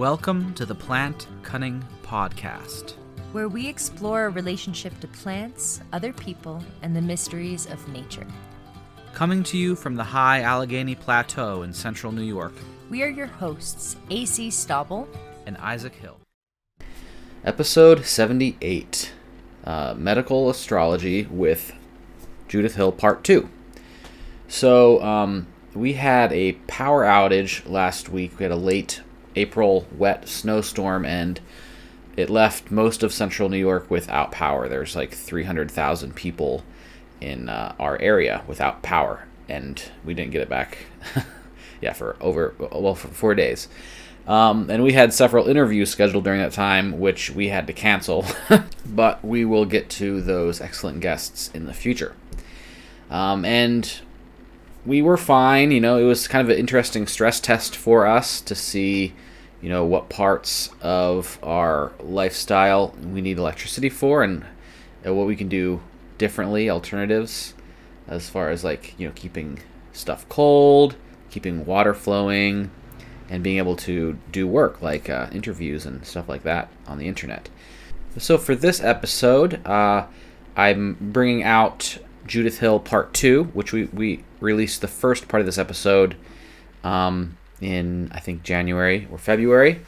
Welcome to the Plant Cunning Podcast, where we explore our relationship to plants, other people, and the mysteries of nature. Coming to you from the high Allegheny Plateau in central New York. We are your hosts, AC Stauble and Isaac Hill. Episode 78 uh, Medical Astrology with Judith Hill, Part 2. So, um, we had a power outage last week. We had a late April wet snowstorm, and it left most of central New York without power. There's like 300,000 people in uh, our area without power, and we didn't get it back. yeah, for over well for four days. Um, and we had several interviews scheduled during that time, which we had to cancel. but we will get to those excellent guests in the future. Um, and we were fine. You know, it was kind of an interesting stress test for us to see, you know, what parts of our lifestyle we need electricity for and what we can do differently, alternatives, as far as like, you know, keeping stuff cold, keeping water flowing, and being able to do work like uh, interviews and stuff like that on the internet. So for this episode, uh, I'm bringing out Judith Hill Part 2, which we, we released the first part of this episode um, in, I think, January or February.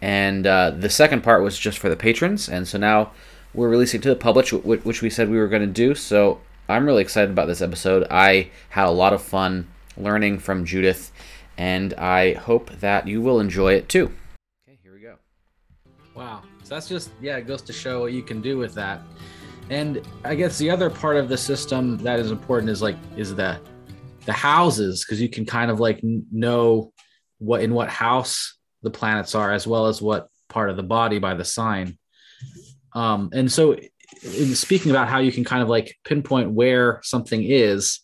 And uh, the second part was just for the patrons. And so now we're releasing to the public, which we said we were going to do. So I'm really excited about this episode. I had a lot of fun learning from Judith, and I hope that you will enjoy it too. Okay, here we go. Wow. So that's just, yeah, it goes to show what you can do with that. And I guess the other part of the system that is important is like is the the houses because you can kind of like know what in what house the planets are as well as what part of the body by the sign. Um, and so, in speaking about how you can kind of like pinpoint where something is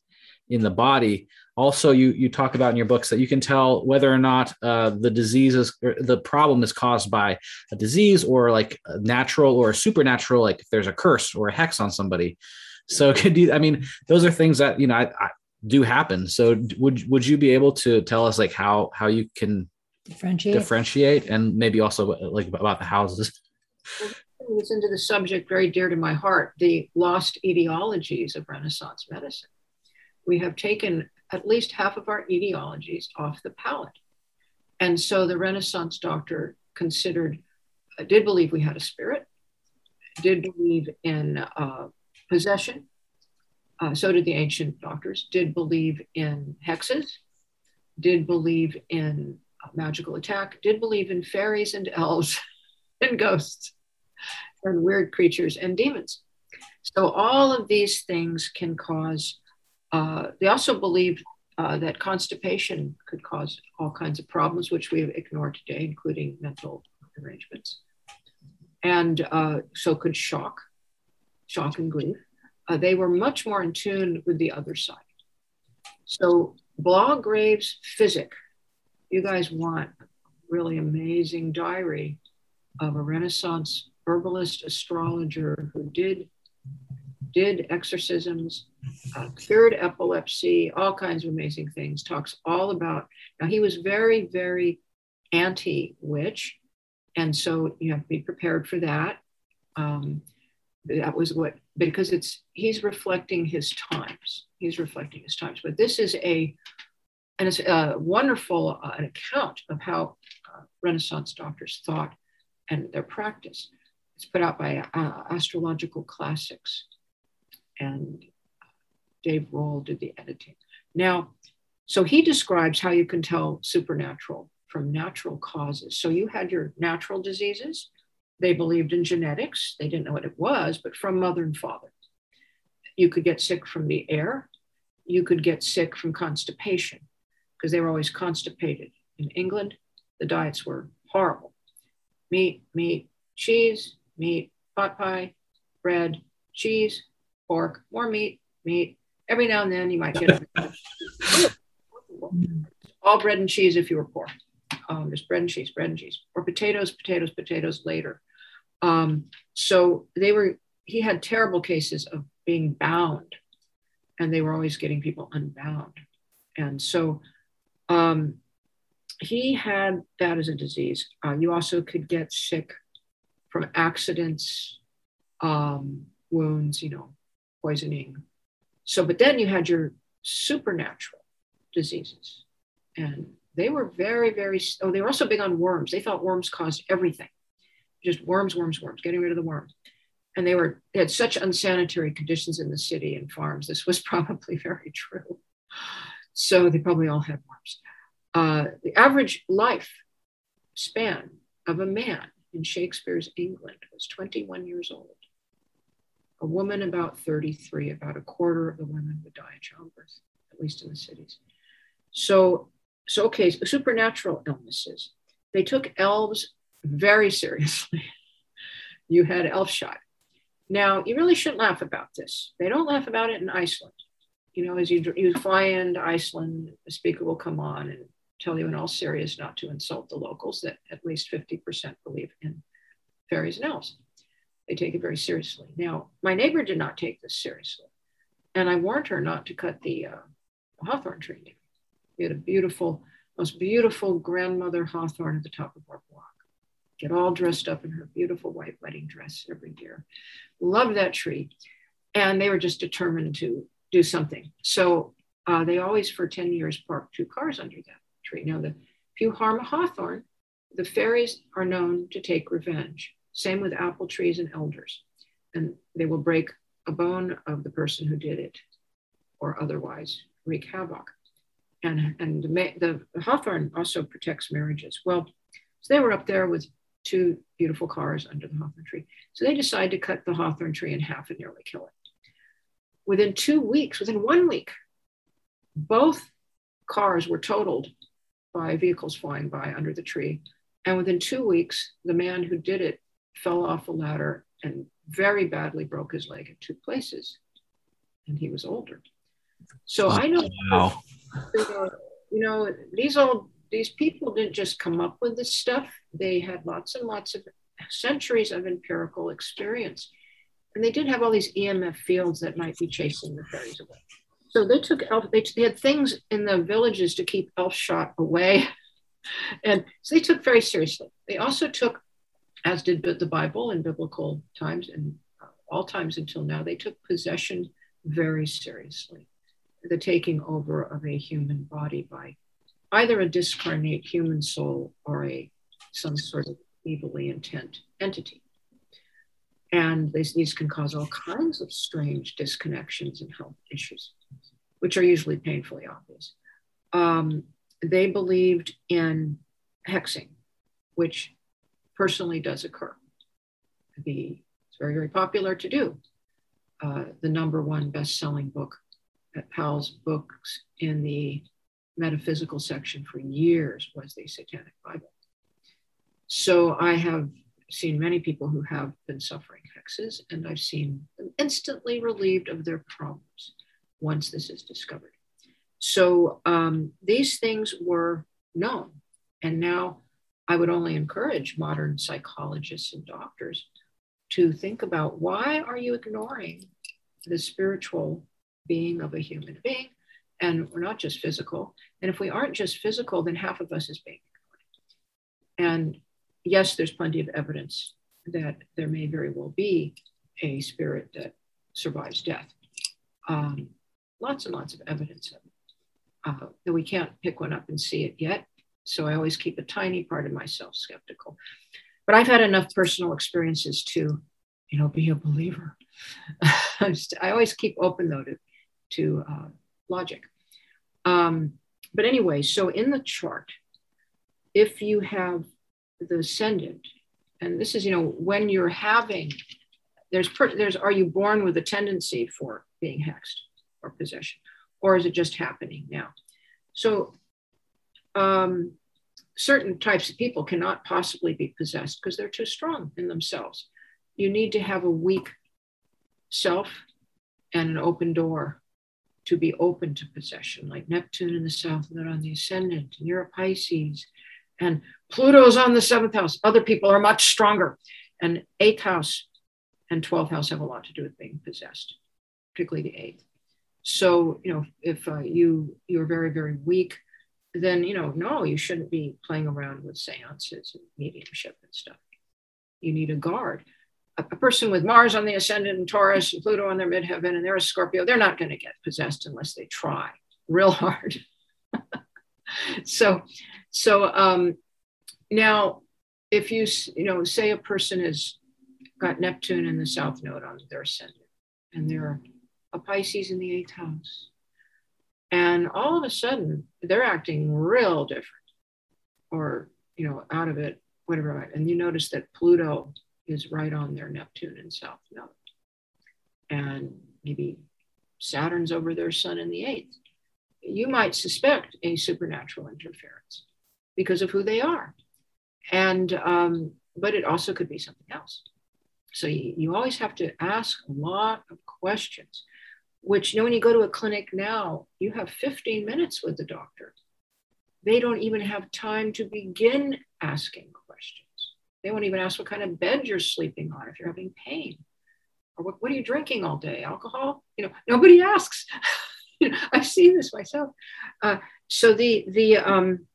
in the body, also you you talk about in your books that you can tell whether or not uh, the disease is the problem is caused by a disease or like a natural or a supernatural like if there's a curse or a hex on somebody so could you i mean those are things that you know I, I do happen so would would you be able to tell us like how how you can differentiate differentiate and maybe also uh, like about the houses it's into the subject very dear to my heart the lost etiologies of renaissance medicine we have taken at least half of our etiologies off the palette. And so the Renaissance doctor considered, uh, did believe we had a spirit, did believe in uh, possession. Uh, so did the ancient doctors, did believe in hexes, did believe in magical attack, did believe in fairies and elves and ghosts and weird creatures and demons. So all of these things can cause uh, they also believed uh, that constipation could cause all kinds of problems, which we have ignored today, including mental arrangements. And uh, so could shock, shock and grief. Uh, they were much more in tune with the other side. So Blagrave's Physic, you guys want a really amazing diary of a Renaissance herbalist astrologer who did did exorcisms, uh, cured epilepsy, all kinds of amazing things. Talks all about. Now he was very, very anti-witch, and so you have to be prepared for that. Um, that was what because it's he's reflecting his times. He's reflecting his times. But this is a and it's a wonderful uh, an account of how uh, Renaissance doctors thought and their practice. It's put out by uh, Astrological Classics and Dave Roell did the editing. Now, so he describes how you can tell supernatural from natural causes. So you had your natural diseases. They believed in genetics. They didn't know what it was, but from mother and father. You could get sick from the air. You could get sick from constipation because they were always constipated. In England, the diets were horrible meat, meat, cheese, meat, pot pie, bread, cheese, pork, more meat, meat. Every now and then you might get all bread and cheese if you were poor. Um, there's bread and cheese, bread and cheese, or potatoes, potatoes, potatoes later. Um, so they were. He had terrible cases of being bound, and they were always getting people unbound. And so, um, he had that as a disease. Uh, you also could get sick from accidents, um, wounds, you know, poisoning. So, but then you had your supernatural diseases. And they were very, very, oh, they were also big on worms. They thought worms caused everything. Just worms, worms, worms, getting rid of the worms. And they were, they had such unsanitary conditions in the city and farms. This was probably very true. So they probably all had worms. Uh, the average life span of a man in Shakespeare's England was 21 years old. A woman about 33, about a quarter of the women would die of childbirth, at least in the cities. So, so okay, supernatural illnesses. They took elves very seriously. you had elf shot. Now, you really shouldn't laugh about this. They don't laugh about it in Iceland. You know, as you, you fly into Iceland, the speaker will come on and tell you in all seriousness not to insult the locals, that at least 50% believe in fairies and elves. They take it very seriously. Now, my neighbor did not take this seriously. And I warned her not to cut the uh, hawthorn tree. We had a beautiful, most beautiful grandmother hawthorn at the top of our block. Get all dressed up in her beautiful white wedding dress every year. Loved that tree. And they were just determined to do something. So uh, they always, for 10 years, parked two cars under that tree. Now, the, if you harm a hawthorn, the fairies are known to take revenge. Same with apple trees and elders. And they will break a bone of the person who did it or otherwise wreak havoc. And, and the, the hawthorn also protects marriages. Well, so they were up there with two beautiful cars under the hawthorn tree. So they decided to cut the hawthorn tree in half and nearly kill it. Within two weeks, within one week, both cars were totaled by vehicles flying by under the tree. And within two weeks, the man who did it fell off a ladder and very badly broke his leg in two places. And he was older. So I know, wow. you know, these old these people didn't just come up with this stuff. They had lots and lots of centuries of empirical experience. And they did have all these EMF fields that might be chasing the fairies away. So they took elf, they, they had things in the villages to keep elf shot away. And so they took very seriously. They also took, as did the Bible in biblical times and uh, all times until now, they took possession very seriously. The taking over of a human body by either a discarnate human soul or a some sort of evilly intent entity. And these, these can cause all kinds of strange disconnections and health issues which are usually painfully obvious. Um, they believed in hexing, which personally does occur. The, it's very, very popular to do. Uh, the number one best selling book at Powell's Books in the metaphysical section for years was the Satanic Bible. So I have seen many people who have been suffering hexes, and I've seen them instantly relieved of their problems once this is discovered. So um, these things were known. And now I would only encourage modern psychologists and doctors to think about why are you ignoring the spiritual being of a human being? And we're not just physical. And if we aren't just physical, then half of us is ignored. And yes, there's plenty of evidence that there may very well be a spirit that survives death. Um, lots and lots of evidence of it. Uh, though we can't pick one up and see it yet. So I always keep a tiny part of myself skeptical. But I've had enough personal experiences to, you know, be a believer. I always keep open though to, to uh, logic. Um, but anyway, so in the chart, if you have the ascendant, and this is, you know, when you're having, there's, per, there's, are you born with a tendency for being hexed? or possession? Or is it just happening now? So, um, certain types of people cannot possibly be possessed because they're too strong in themselves. You need to have a weak self and an open door to be open to possession, like Neptune in the south, and then on the ascendant, and you're a Pisces, and Pluto's on the seventh house. Other people are much stronger. And eighth house and 12th house have a lot to do with being possessed, particularly the eighth. So, you know, if uh, you you're very very weak, then you know, no, you shouldn't be playing around with seances and mediumship and stuff. You need a guard. A, person with Mars on the ascendant and Taurus and Pluto on their midheaven and they're a Scorpio, they're not going to get possessed unless they try real hard. so, so um, now, if you you know say a person has got Neptune in the South Node on their ascendant, and they're a Pisces in the eighth house, and all of a sudden they're acting real different or you know out of it whatever and you notice that pluto is right on their neptune and south node. And maybe saturn's over their sun in the eighth. You might suspect a supernatural interference because of who they are. And um, but it also could be something else. So you, you always have to ask a lot of questions which you know when you go to a clinic now you have 15 minutes with the doctor. They don't even have time to begin asking they won't even ask what kind of bed you're sleeping on if you're having pain. Or what, what are you drinking all day? Alcohol? You know nobody asks. You know, i've seen this myself. Uh, so the the um,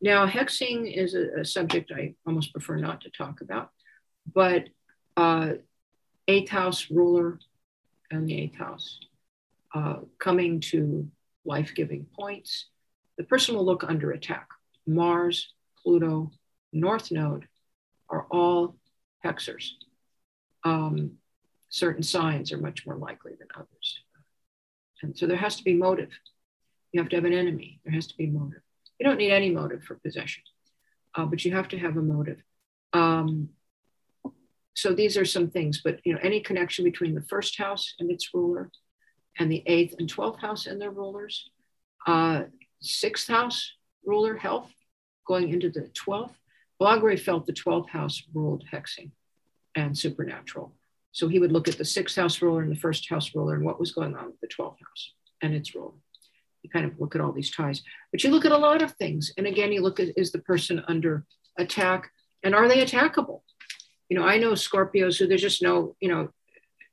now hexing is a, a, subject i almost prefer not to talk about but uh, eighth house ruler and the eighth house uh, coming to life giving points, the person will look under attack. Mars, Pluto, North Node are all hexers. Um, certain signs are much more likely than others. And so there has to be motive. You have to have an enemy. There has to be motive. You don't need any motive for possession, uh, but you have to have a motive. Um, so these are some things, but you know, any connection between the first house and its ruler, and the eighth and 12th house and their rulers. Uh, sixth house ruler, health, going into the 12th. Blagrave felt the 12th house ruled hexing and supernatural. So he would look at the sixth house ruler and the first house ruler and what was going on with the 12th house and its rule. You kind of look at all these ties, but you look at a lot of things. And again, you look at is the person under attack and are they attackable? You know, I know Scorpios who there's just no, you know,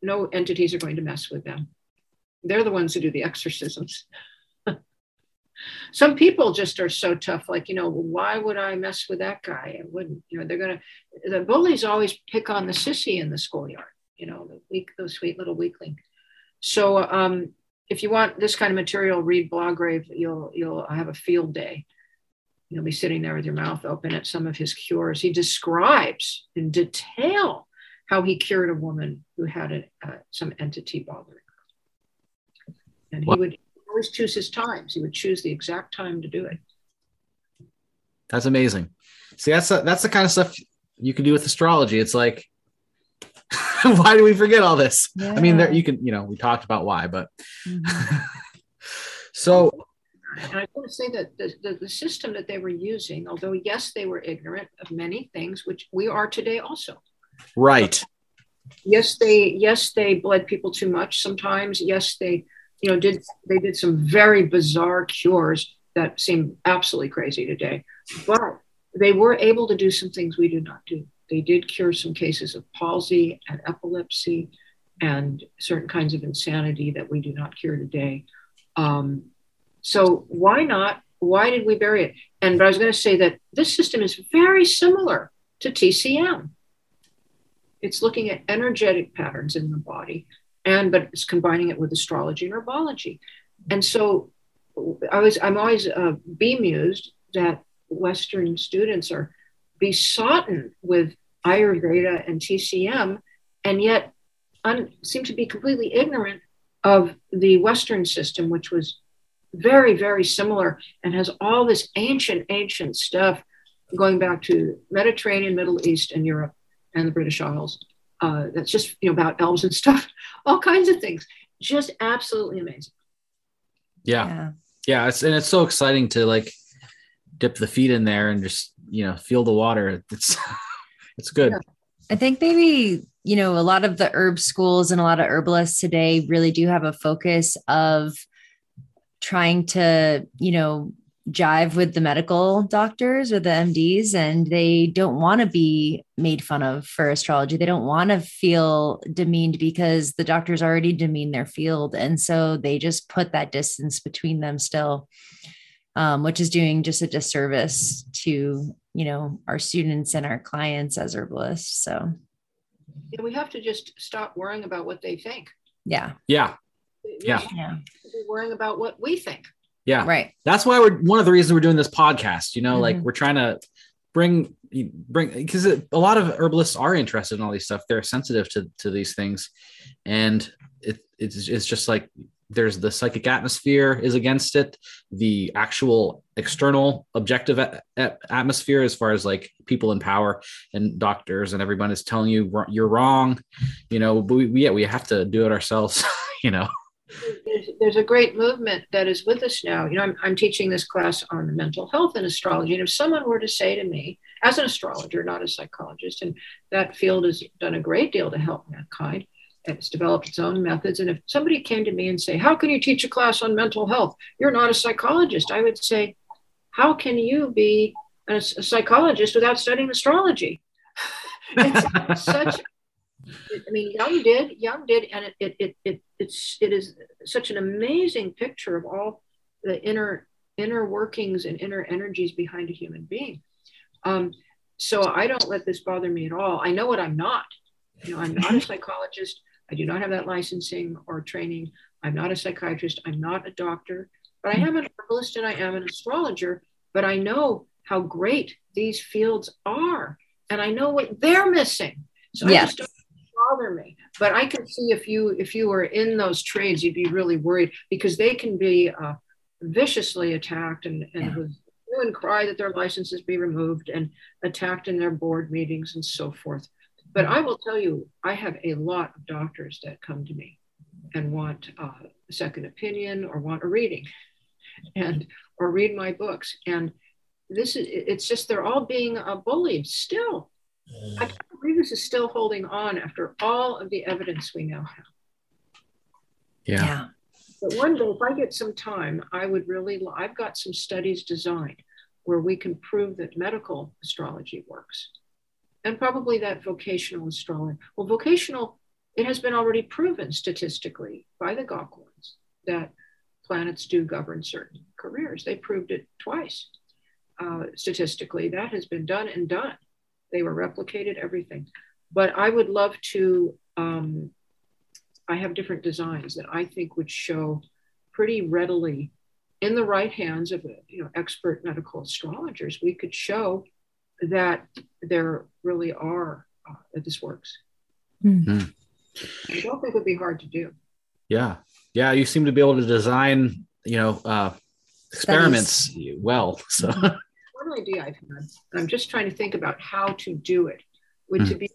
no entities are going to mess with them. They're the ones who do the exorcisms. Some people just are so tough, like, you know, why would I mess with that guy? I wouldn't, you know, they're going to, the bullies always pick on the sissy in the schoolyard, you know, the weak, those sweet little weakling. So um, if you want this kind of material, read Blagrave. You'll, you'll have a field day. You'll be sitting there with your mouth open at some of his cures. He describes in detail how he cured a woman who had a, uh, some entity bothering her, and he would always choose his times. He would choose the exact time to do it. That's amazing. See, that's a, that's the kind of stuff you can do with astrology. It's like, why do we forget all this? Yeah. I mean, there you can, you know, we talked about why, but mm-hmm. so. And I want to say that the, the, the system that they were using, although yes, they were ignorant of many things, which we are today also. Right. yes, they yes they bled people too much sometimes. Yes, they you know, did they did some very bizarre cures that seem absolutely crazy today, but they were able to do some things we do not do. They did cure some cases of palsy and epilepsy and certain kinds of insanity that we do not cure today. Um, so why not? Why did we bury it? And but I was going to say that this system is very similar to TCM. It's looking at energetic patterns in the body and but it's combining it with astrology and herbology. And so I was I'm always uh, bemused that Western students are besotted with Ayurveda and TCM, and yet un- seem to be completely ignorant of the Western system, which was very, very similar and has all this ancient, ancient stuff going back to Mediterranean, Middle East, and Europe and the British Isles uh, that's just you know about elves and stuff, all kinds of things. Just absolutely amazing. Yeah, yeah, yeah it's and it's so exciting to like dip the feet in there and just you know feel the water. It's it's good. Yeah. I think maybe you know a lot of the herb schools and a lot of herbalists today really do have a focus of trying to you know jive with the medical doctors or the MDs and they don't want to be made fun of for astrology. They don't want to feel demeaned because the doctors already demean their field. And so they just put that distance between them still. um, which is doing just a disservice to you know our students and our clients as herbalists so yeah, we have to just stop worrying about what they think yeah yeah We Yeah. should yeah be worrying about what we think yeah. Right. That's why we're one of the reasons we're doing this podcast you know like Mhm. we're trying to bring bring because a lot of herbalists are interested in all these stuff. They're sensitive to to these things. And it, it's it's just like there's the psychic atmosphere is against it. The actual external objective atmosphere as far as like people in power and doctors and everyone is telling you you're wrong you know but we yeah we have to do it ourselves you know there's, there's a great movement that is with us now. You know, I'm, I'm teaching this class on mental health and astrology. And if someone were to say to me, as an astrologer, not a psychologist, and that field has done a great deal to help mankind, it's developed its own methods. And if somebody came to me and say, "How can you teach a class on mental health? You're not a psychologist," I would say, "How can you be a, a psychologist without studying astrology?" it's such I mean, Jung did, Jung did, and it, it, it, it, it's, it is such an amazing picture of all the inner, inner workings and inner energies behind a human being. Um, so I don't let this bother me at all. I know what I'm not. You know, I'm not a psychologist. I do not have that licensing or training. I'm not a psychiatrist. I'm not a doctor, but I am an herbalist and I am an astrologer. But I know how great these fields are, and I know what they're missing. So I Yes. just don't bother me. But I can see if you if you were in those trades, you'd be really worried because they can be uh, viciously attacked and and Yeah. with and cry that their licenses be removed and attacked in their board meetings and so forth. But I will tell you, I have a lot of doctors that come to me and want uh, a second opinion or want a reading, and or read my books. And this is it's just they're all being uh, bullied still. I can't believe this is still holding on after all of the evidence we now have. yeah yeah But one day, if I get some time, I would really, I've got some studies designed where we can prove that medical astrology works. And probably that vocational astrology. Well, vocational, it has been already proven statistically by the Gauquelins that planets do govern certain careers. They proved it twice. Uh, statistically, that has been done and done. They were replicated, everything. But I would love to um, I have different designs that I think would show pretty readily in the right hands of you know expert medical astrologers. We could show that there really are uh, that this works. Mhm. I don't think it would be hard to do. Yeah. Yeah. You seem to be able to design, you know, uh, experiments well. So, One idea I've had, and I'm just trying to think about how to do it, would to be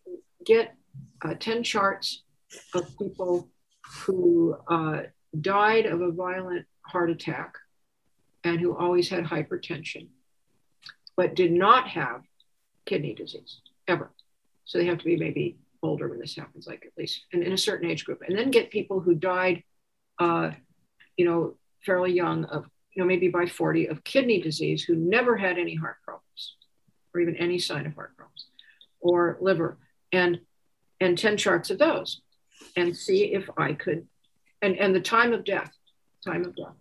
get uh, 10 charts of people who uh, died of a violent heart attack and who always had hypertension, but did not have kidney disease ever. So they have to be maybe older when this happens, like at least in, in a certain age group, and then get people who died, uh, you know, fairly young of, you know, maybe by 40 of kidney disease who never had any heart problems or even any sign of heart problems or liver. And and 10 charts of those and see if I could and and the time of death time of death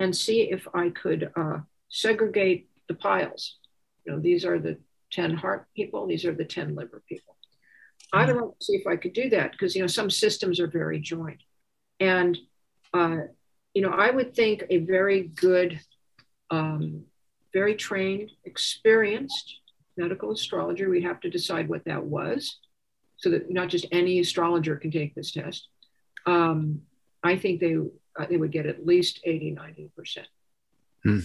and see if I could uh, segregate the piles. You know these are the 10 heart people these are the 10 liver people. I don't know, see if I could do that because you know some systems are very joined. And uh, you know I would think a very good um, very trained experienced medical astrologer we'd have to decide what that was so that not just any astrologer can take this test. Um, I think they uh, they would get at least 80, 90%. Hmm.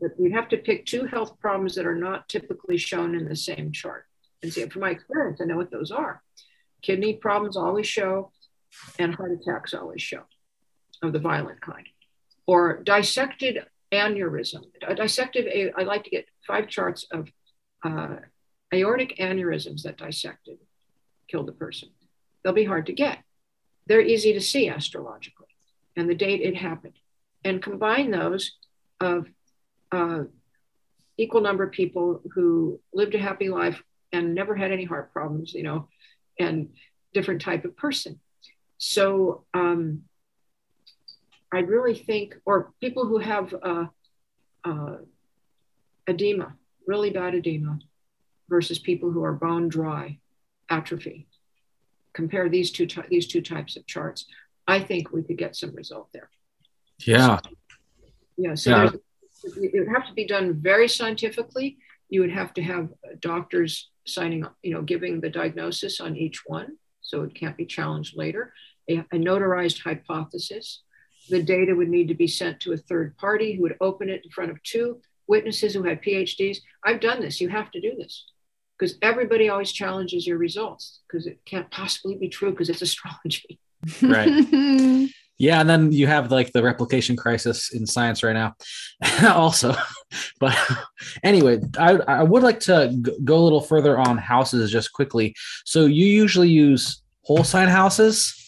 But you'd have to pick two health problems that are not typically shown in the same chart. And see, from my experience, I know what those are. Kidney problems always show, and heart attacks always show of the violent kind. Or dissected aneurysm. A dissected, I like to get five charts of uh, aortic aneurysms that dissected killed the person. They'll be hard to get. They're easy to see astrologically and the date it happened. And combine those of uh, equal number of people who lived a happy life and never had any heart problems, you know, and different type of person. So um, I really think, or people who have uh, uh, edema, really bad edema, versus people who are bone dry, atrophy. Compare these two these two types of charts. I think we could get some result there. Yeah. So, yeah. So yeah. it would have to be done very scientifically. You would have to have doctors signing, you know, giving the diagnosis on each one, so it can't be challenged later. A, a notarized hypothesis. The data would need to be sent to a third party who would open it in front of two witnesses who had PhDs. I've done this. You have to do this because everybody always challenges your results because it can't possibly be true because it's astrology. Right. yeah, and then you have like the replication crisis in science right now, also. But anyway, I I would like to go a little further on houses just quickly. So you usually use whole sign houses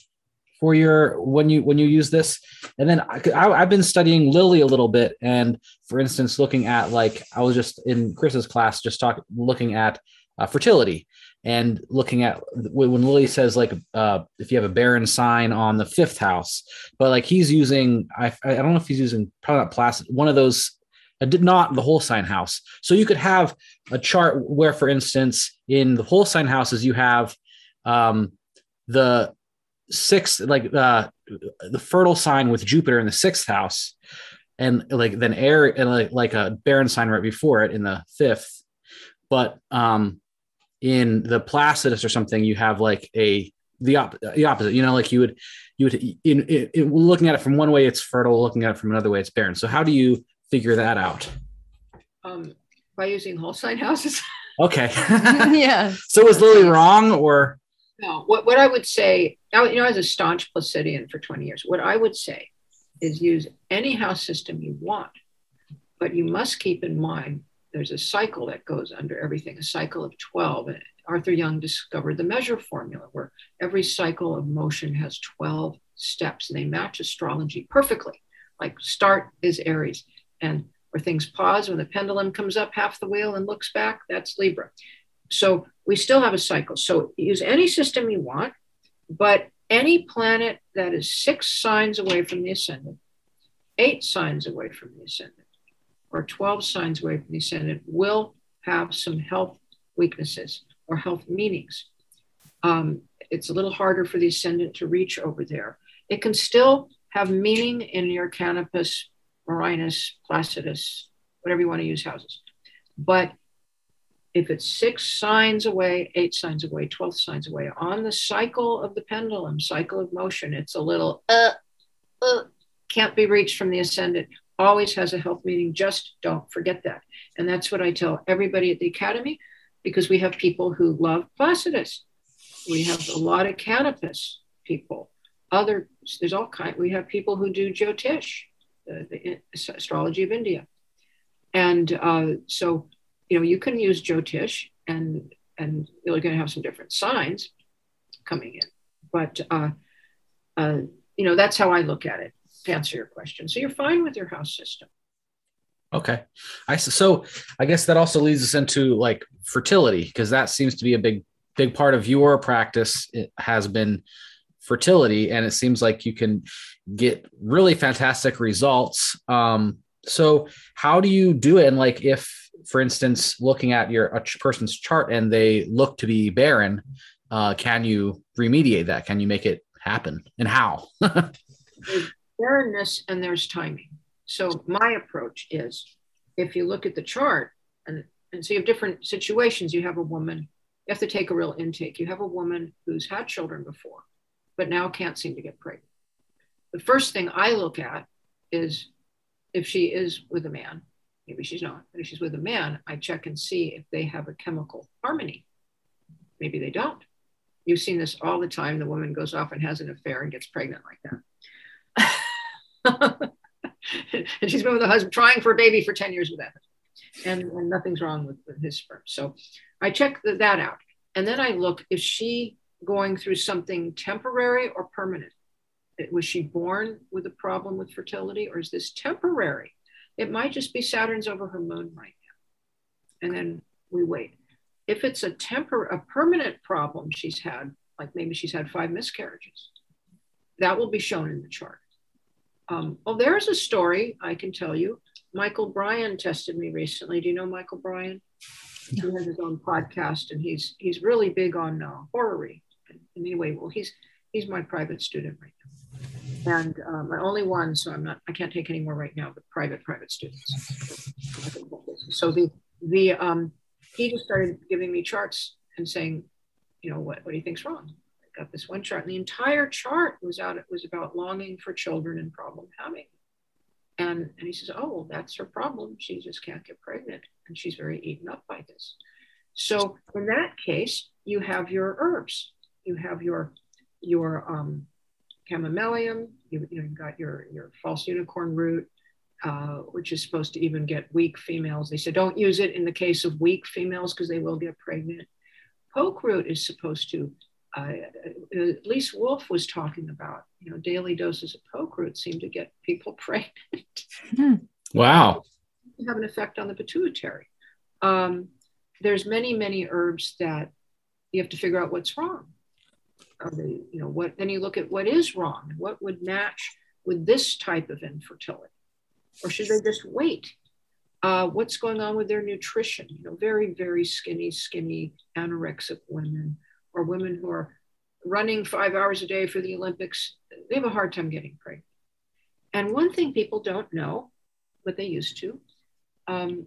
for your when you when you use this and then I, I, have been studying Lilly a little bit and for instance looking at like i was just in chris's class just talking looking at uh, fertility and looking at when Lilly says like uh, if you have a barren sign on the fifth house, but like he's using I I don't know if he's using probably not plastic one of those uh, did not the whole sign house. So you could have a chart where, for instance, in the whole sign houses you have um, the sixth like uh, the fertile sign with Jupiter in the sixth house, and like then air and like like a barren sign right before it in the fifth, but um in the placidus or something you have like a the, op- the opposite you know like you would you would in, in, in, looking at it from one way it's fertile looking at it from another way it's barren. So how do you figure that out? Um by using whole sign houses. Okay. Yeah. So was Lilly wrong or no what, what i would say you know as a staunch placidian for 20 years what i would say is use any house system you want but you must keep in mind there's a cycle that goes under everything, a cycle of 12. And Arthur Young discovered the measure formula where every cycle of motion has 12 steps and they match astrology perfectly. Like start is Aries, and where things pause when the pendulum comes up half the wheel and looks back, that's Libra. So we still have a cycle. So use any system you want, but any planet that is six signs away from the ascendant, eight signs away from the ascendant, or 12 signs away from the ascendant will have some health weaknesses or health meanings. Um, it's a little harder for the ascendant to reach over there. It can still have meaning in your Campanus, Morinus, Placidus, whatever you want to use houses. But if it's six signs away, eight signs away, 12 signs away, on the cycle of the pendulum, cycle of motion, it's a little, uh, uh, can't be reached from the ascendant always has a health meeting. Just don't forget that. And that's what I tell everybody at the Academy because we have people who love Placidus. We have a lot of Campanus people. Other, there's all kind. We have people who do Jyotish, the, the astrology of India. And uh, so, you know, you can use Jyotish and, and you're going to have some different signs coming in. But, uh, uh, you know, that's how I look at it to answer your question. So you're fine with your house system. Okay. I so I guess that also leads us into like fertility because that seems to be a big big part of your practice it has been fertility and it seems like you can get really fantastic results um so how do you do it and like if for instance looking at your a person's chart and they look to be barren uh can you remediate that can you make it happen and how barrenness and there's timing. So my approach is if you look at the chart and, and so you have different situations, you have a woman, you have to take a real intake. You have a woman who's had children before, but now can't seem to get pregnant. The first thing I look at is if she is with a man, maybe she's not, but if she's with a man, I check and see if they have a chemical harmony. Maybe they don't. You've seen this all the time. The woman goes off and has an affair and gets pregnant like that. and she's been with a husband trying for a baby for 10 years with that and, and nothing's wrong with, with his sperm so i check the, that out and then i look is she going through something temporary or permanent was she born with a problem with fertility or is this temporary it might just be saturn's over her moon right now and then we wait if it's a tempor a permanent problem she's had like maybe she's had five miscarriages that will be shown in the chart um, well, there's a story I can tell you Michael Bryan tested me recently. Do you know Michael Bryan? He has his own podcast, and he's he's really big on uh, horary. And anyway, well, he's he's my private student right now, and um, my only one. So I'm not. I can't take any more right now. But private private students. So the the um, he just started giving me charts and saying, you know, what what do you think's wrong? I got this one chart, and the entire chart was out. It was about longing for children and problem having. And, and he says, Oh, well, that's her problem. She just can't get pregnant. And she's very eaten up by this. So in that case, you have your herbs. You have your your um, chamaelirium. You, you know, you've got your your false unicorn root, uh, which is supposed to even get weak females. They said don't use it in the case of weak females because they will get pregnant. Poke root is supposed to uh, at least Wolf was talking about, you know, daily doses of poke root seem to get people pregnant. Hmm. Wow. Have an effect on the pituitary. Um, there's many, many herbs that you have to figure out what's wrong. Are they, you know, what, then you look at what is wrong. What would match with this type of infertility? Or should they just wait? Uh, what's going on with their nutrition? You know, very, very skinny, skinny anorexic women or women who are running five hours a day for the Olympics, they have a hard time getting pregnant. And one thing people don't know, but they used to, um,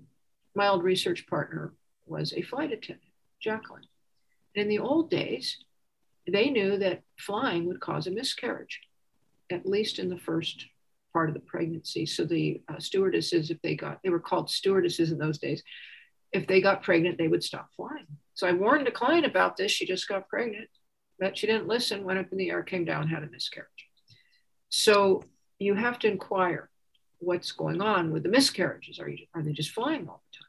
my old research partner was a flight attendant, Jacqueline. And in the old days, they knew that flying would cause a miscarriage, at least in the first part of the pregnancy. So the uh, stewardesses, if they got, they were called stewardesses in those days, if they got pregnant, they would stop flying. So I warned a client about this. She just got pregnant, but she didn't listen, went up in the air, came down, had a miscarriage. So you have to inquire what's going on with the miscarriages. Are, you, are they just flying all the time?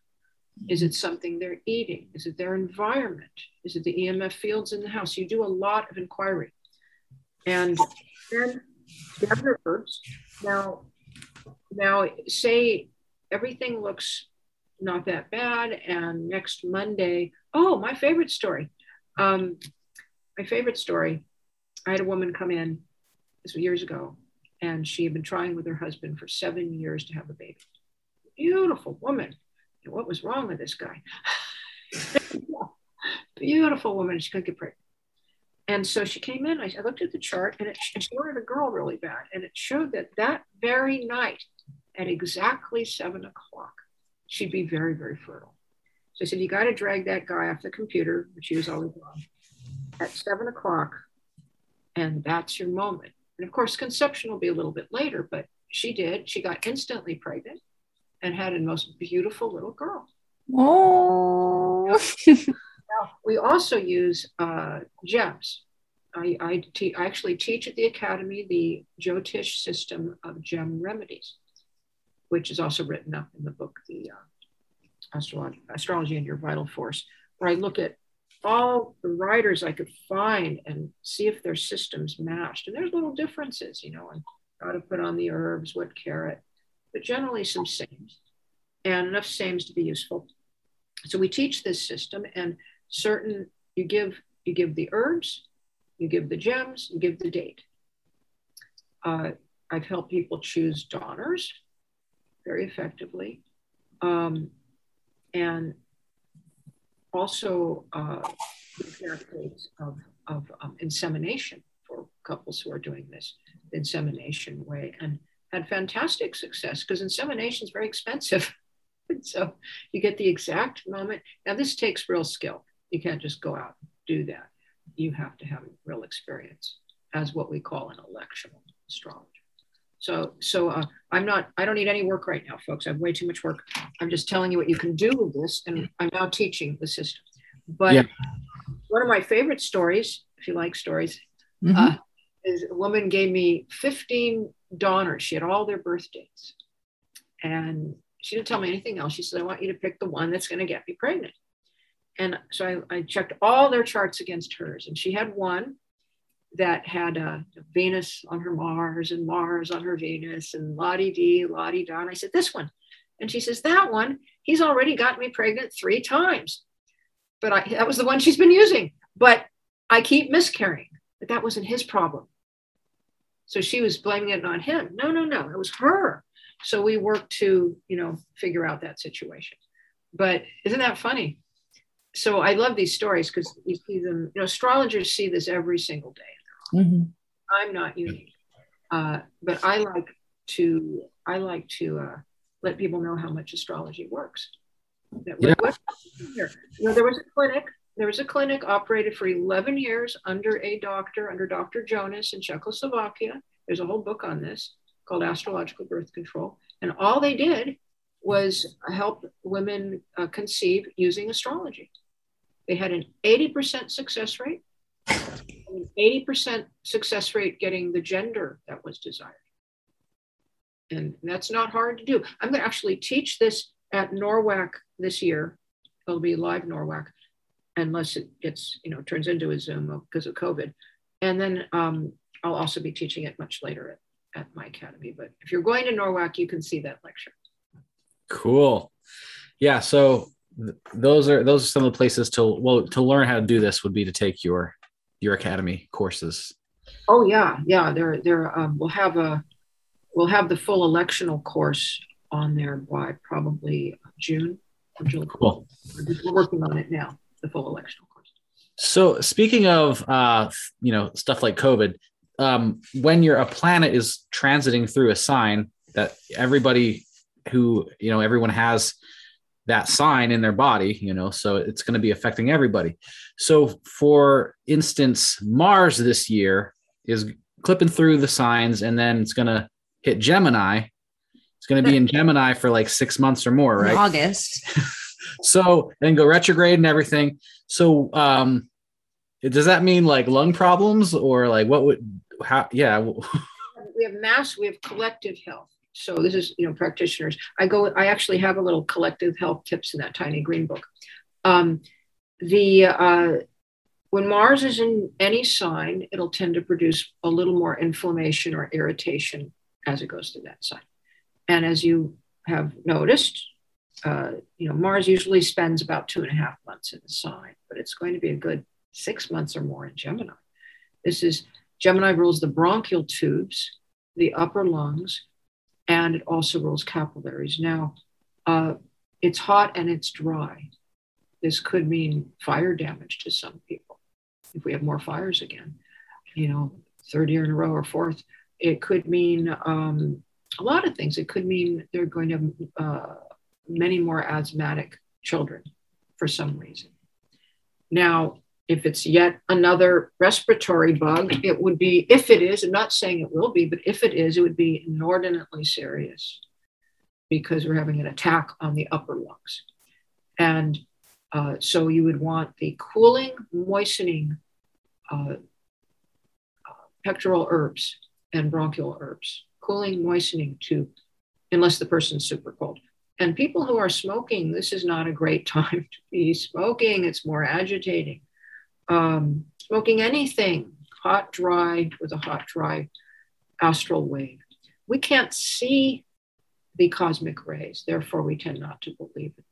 Is it something they're eating? Is it their environment? Is it the EMF fields in the house? You do a lot of inquiry. And then gather herbs. Now, now say everything looks not that bad. And next Monday, oh, my favorite story. Um, my favorite story. I had a woman come in years ago, and she had been trying with her husband for seven years to have a baby. Beautiful woman. What was wrong with this guy? Beautiful woman. She couldn't get pregnant. And so she came in. I, I looked at the chart, and, it, and she wanted a girl really bad. And it showed that that very night, at exactly seven o'clock, she'd be very, very fertile. So I said, You got to drag that guy off the computer, which he was always on, at seven o'clock. And that's your moment. And of course, conception will be a little bit later, but she did. She got instantly pregnant and had a most beautiful little girl. Oh. now, we also use uh, gems. I, I, te- I actually teach at the academy the Jyotish system of gem remedies which is also written up in the book, The uh, Astrology, Astrology and Your Vital Force, where I look at all the writers I could find and see if their systems matched. And there's little differences, you know, and how to put on the herbs, what carat, but generally some sames and enough sames to be useful. So we teach this system and certain you give you give the herbs, you give the gems, you give the date. Uh, I've helped people choose donors very effectively. Um, and also uh, of, of um, insemination for couples who are doing this insemination way and had fantastic success because insemination is very expensive. so you get the exact moment. Now, this takes real skill. You can't just go out and do that. You have to have real experience as what we call an electional astrologer. So, so uh, I'm not, I don't need any work right now, folks. I have way too much work. I'm just telling you what you can do with this. And I'm now teaching the system. But yeah. one of my favorite stories, if you like stories, mm-hmm. uh, is a woman gave me 15 donors. She had all their birth dates. And she didn't tell me anything else. She said, I want you to pick the one that's going to get me pregnant. And so I, I checked all their charts against hers. And she had one that had uh, Venus on her Mars and Mars on her Venus and Lottie D, Lottie. And I said, this one. And she says, that one, he's already got me pregnant three times. But I, that was the one she's been using. But I keep miscarrying. But that wasn't his problem. So she was blaming it on him. No, no, no, it was her. So we worked to, you know, figure out that situation. But isn't that funny? So I love these stories because you see them, you know, astrologers see this every single day. Mm-hmm. I'm not unique. Uh, but I like to I like to uh, let people know how much astrology works. That yeah. here. You know, there was a clinic. There was a clinic operated for 11 years under a doctor, under Dr. Jonas in Czechoslovakia. There's a whole book on this called Astrological Birth Control. And all they did was help women uh, conceive using astrology. They had an 80% success rate, an 80% success rate getting the gender that was desired. And that's not hard to do. I'm going to actually teach this at NORWAC this year. It'll be live NORWAC, unless it gets, you know, turns into a Zoom because of COVID. And then um, I'll also be teaching it much later at, at my academy. But if you're going to NORWAC, you can see that lecture. Cool. Yeah. So th- those are those are some of the places to well to learn how to do this would be to take your your academy courses. Oh yeah, yeah. There there um, we'll have a we'll have the full electional course on there by probably June or July. Cool. We're working on it now, the full electional course. So speaking of uh, you know stuff like COVID, um, when you're a planet is transiting through a sign that everybody who you know everyone has that sign in their body you know so it's going to be affecting everybody. So for instance mars this year is clipping through the signs and then it's going to hit gemini. It's going to be in gemini for like six months or more right? August so and go retrograde and everything. So um does that mean like lung problems or like what would how yeah we have mass we have collective health. So this is you know practitioners. I go i actually have a little collective health tips in that tiny green book. Um, the uh, when mars is in any sign it'll tend to produce a little more inflammation or irritation as it goes through that sign. And as you have noticed uh, you know mars usually spends about two and a half months in the sign but it's going to be a good six months or more in gemini this is gemini rules the bronchial tubes the upper lungs and it also rules capillaries. Now, uh, it's hot and it's dry. This could mean fire damage to some people if we have more fires again, you know, third year in a row or fourth. It could mean um, a lot of things. It could mean they're going to have uh, many more asthmatic children for some reason. Now, if it's yet another respiratory bug, it would be, if it is, I'm not saying it will be, but if it is, it would be inordinately serious because we're having an attack on the upper lungs. And uh, so you would want the cooling, moistening uh, uh, pectoral herbs and bronchial herbs, cooling, moistening to, unless the person's super cold. And people who are smoking, this is not a great time to be smoking. It's more agitating um, smoking anything hot, dry, with a hot, dry astral wave. We can't see the cosmic rays, therefore, we tend not to believe it.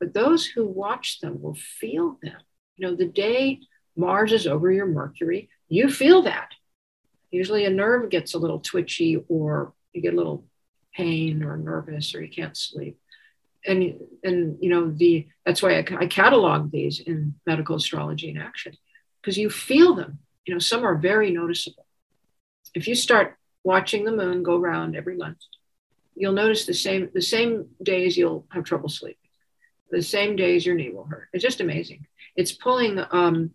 But those who watch them will feel them. You know, the day Mars is over your Mercury, you feel that. Usually a nerve gets a little twitchy, or you get a little pain or nervous, or you can't sleep. And and you know the that's why I, I catalog these in medical astrology in action because you feel them. You know some are very noticeable. If you start watching the moon go round every month you'll notice the same the same days you'll have trouble sleeping. The same days your knee will hurt. It's just amazing. It's pulling um,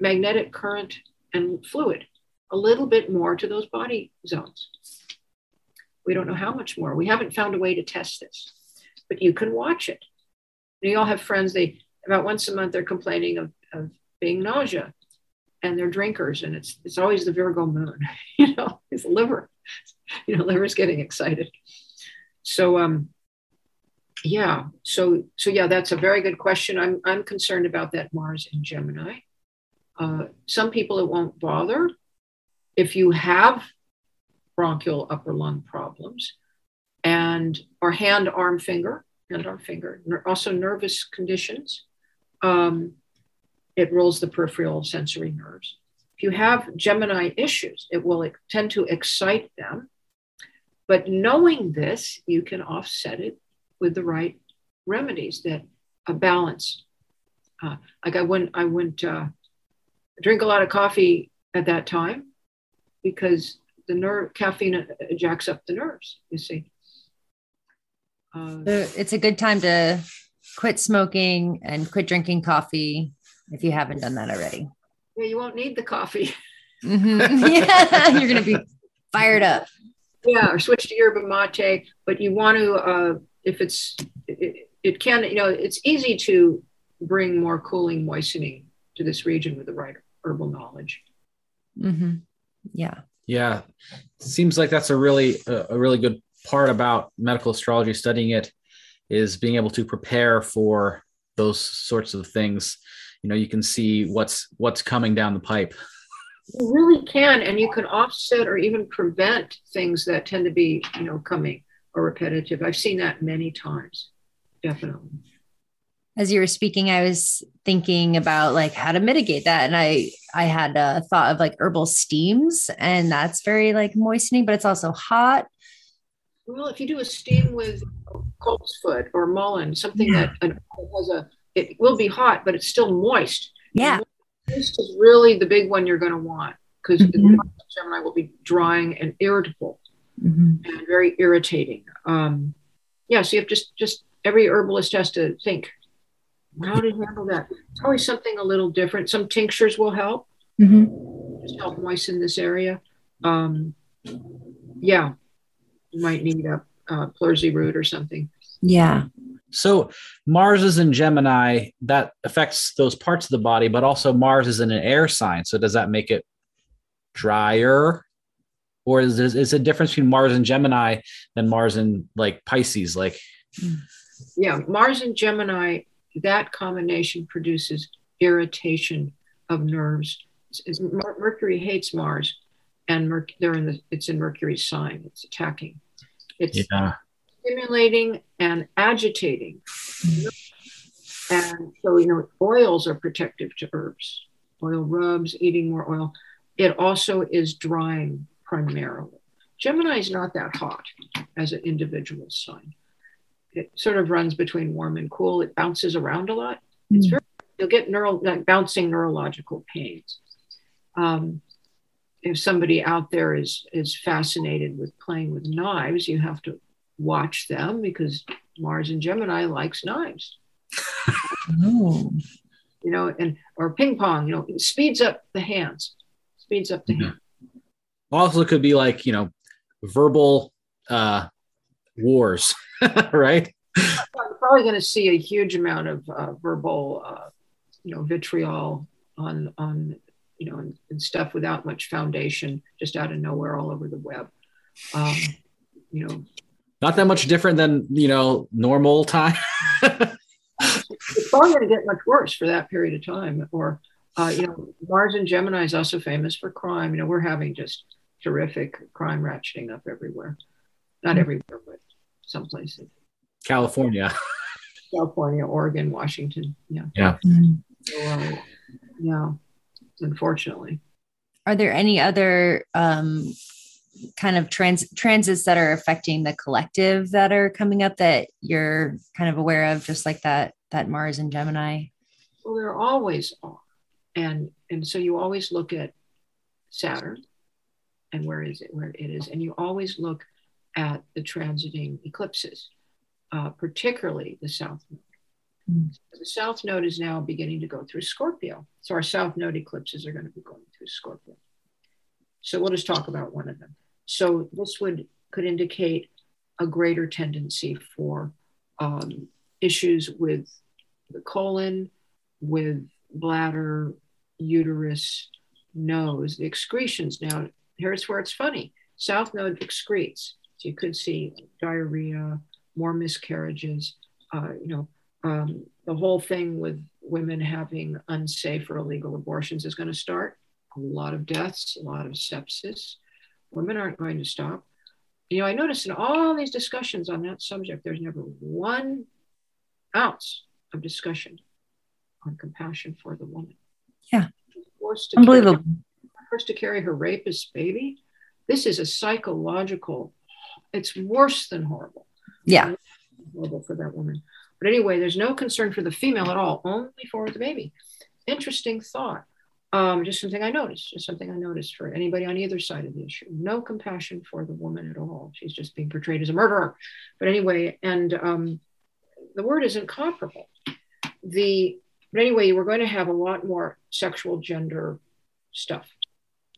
magnetic current and fluid a little bit more to those body zones we don't know how much more we haven't found a way to test this but you can watch it. You all have friends, they about once a month they're complaining of, of being nausea and they're drinkers and it's it's always the Virgo moon, you know, it's liver, you know, liver's getting excited. So um yeah, so so yeah, that's a very good question. I'm I'm concerned about that Mars in Gemini. Uh, some people it won't bother. If you have bronchial upper lung problems, and our hand, arm, finger, hand, arm, finger. Also nervous conditions. Um, it rules the peripheral sensory nerves. If you have Gemini issues, it will tend to excite them. But knowing this, you can offset it with the right remedies that a balance. Uh, like I went, I went uh, drink a lot of coffee at that time because the nerve caffeine jacks up the nerves. You see. Uh, it's a good time to quit smoking and quit drinking coffee if you haven't done that already. Yeah, you won't need the coffee. Mm-hmm. Yeah, you're going to be fired up. Yeah, or switch to yerba mate. But you want to, uh, if it's, it, it can, you know, it's easy to bring more cooling, moistening to this region with the right herbal knowledge. Mm-hmm. Yeah. Yeah, seems like that's a really a really good part about medical astrology. Studying it is being able to prepare for those sorts of things. You know, you can see what's what's coming down the pipe. You really can, and you can offset or even prevent things that tend to be, you know, coming or repetitive. I've seen that many times, definitely as you were speaking i was thinking about like how to mitigate that and i i had a thought of like herbal steams and that's very like moistening but it's also hot well if you do a steam with coltsfoot or mullein something yeah. that has a it will be hot but it's still moist yeah moist is really the big one you're going to want because mm-hmm. the gemini will be drying and irritable mm-hmm. and very irritating um yeah so you have just just every herbalist has to think how to handle that. It's always something a little different. Some tinctures will help, mm-hmm. just help moisten this area. Um, yeah, you might need a, a Pleurisy root or something. Yeah. So Mars is in Gemini. That affects those parts of the body, but also Mars is in an air sign. So does that make it drier? Or is there is a difference between Mars and Gemini than Mars and like Pisces? Like, yeah, Mars and Gemini that combination produces irritation of nerves. It's, Mercury hates Mars, and they're in the it's in Mercury's sign. It's attacking. It's yeah. stimulating and agitating. And so you know, oils are protective to herbs. Oil rubs, eating more oil. It also is drying primarily. Gemini is not that hot as an individual sign it sort of runs between warm and cool. It bounces around a lot. Mm. It's very, you'll get neural, like bouncing neurological pains. Um, if somebody out there is is fascinated with playing with knives, you have to watch them because Mars and Gemini likes knives. oh. You know, and or ping pong, you know, it speeds up the hands, speeds up the mm-hmm. hand. Also, could be like you know, verbal uh, wars. right? I'm probably going to see a huge amount of uh, verbal, uh, you know, vitriol on on you know and, and, stuff without much foundation, just out of nowhere, all over the web. Um, you know, not that much different than you know normal time. it's probably going to get much worse for that period of time. Or uh, you know, Mars and Gemini is also famous for crime. You know, we're having just terrific crime ratcheting up everywhere. Not mm-hmm. everywhere, but some places. California. California, Oregon, Washington. Yeah. Yeah. So, uh, yeah. Unfortunately. Are there any other um, kind of trans transits that are affecting the collective that are coming up that you're kind of aware of, just like that that Mars and Gemini? Well, there always are, and and so you always look at Saturn, and where is it? Where it is, and you always look at the transiting eclipses, uh, particularly the South Node. Mm. The South Node is now beginning to go through Scorpio. So our South Node eclipses are going to be going through Scorpio. So we'll just talk about one of them. So this would could indicate a greater tendency for um, issues with the colon, with bladder, uterus, nose, the excretions. Now, here's where it's funny. South Node excretes. So you could see diarrhea, more miscarriages, uh, you know, um, the whole thing with women having unsafe or illegal abortions is going to start. A lot of deaths, a lot of sepsis. Women aren't going to stop. You know, I noticed in all these discussions on that subject, there's never one ounce of discussion on compassion for the woman. Yeah. Unbelievable. Carry, forced to carry her rapist baby. This is a psychological it's worse than horrible. Yeah. Horrible for that woman. But anyway, there's no concern for the female at all, only for the baby. Interesting thought. Um, just something I noticed, just something I noticed for anybody on either side of the issue. No compassion for the woman at all. She's just being portrayed as a murderer. But anyway, and um, the word isn't comparable. The but anyway, we're going to have a lot more sexual gender stuff.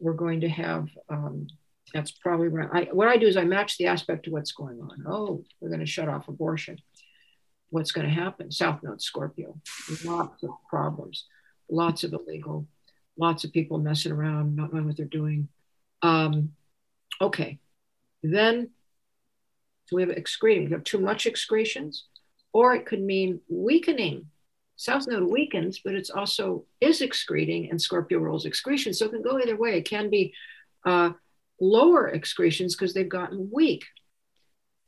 We're going to have um, that's probably what I what I do is I match the aspect to what's going on. Oh, we're going to shut off abortion. What's going to happen? South Node Scorpio. Lots of problems, lots of illegal, lots of people messing around, not knowing what they're doing. Um, okay, then so we have excreting. We have too much excretions, or it could mean weakening. South Node weakens, but it's also is excreting, and Scorpio rolls excretion. So it can go either way. It can be uh, lower excretions because they've gotten weak.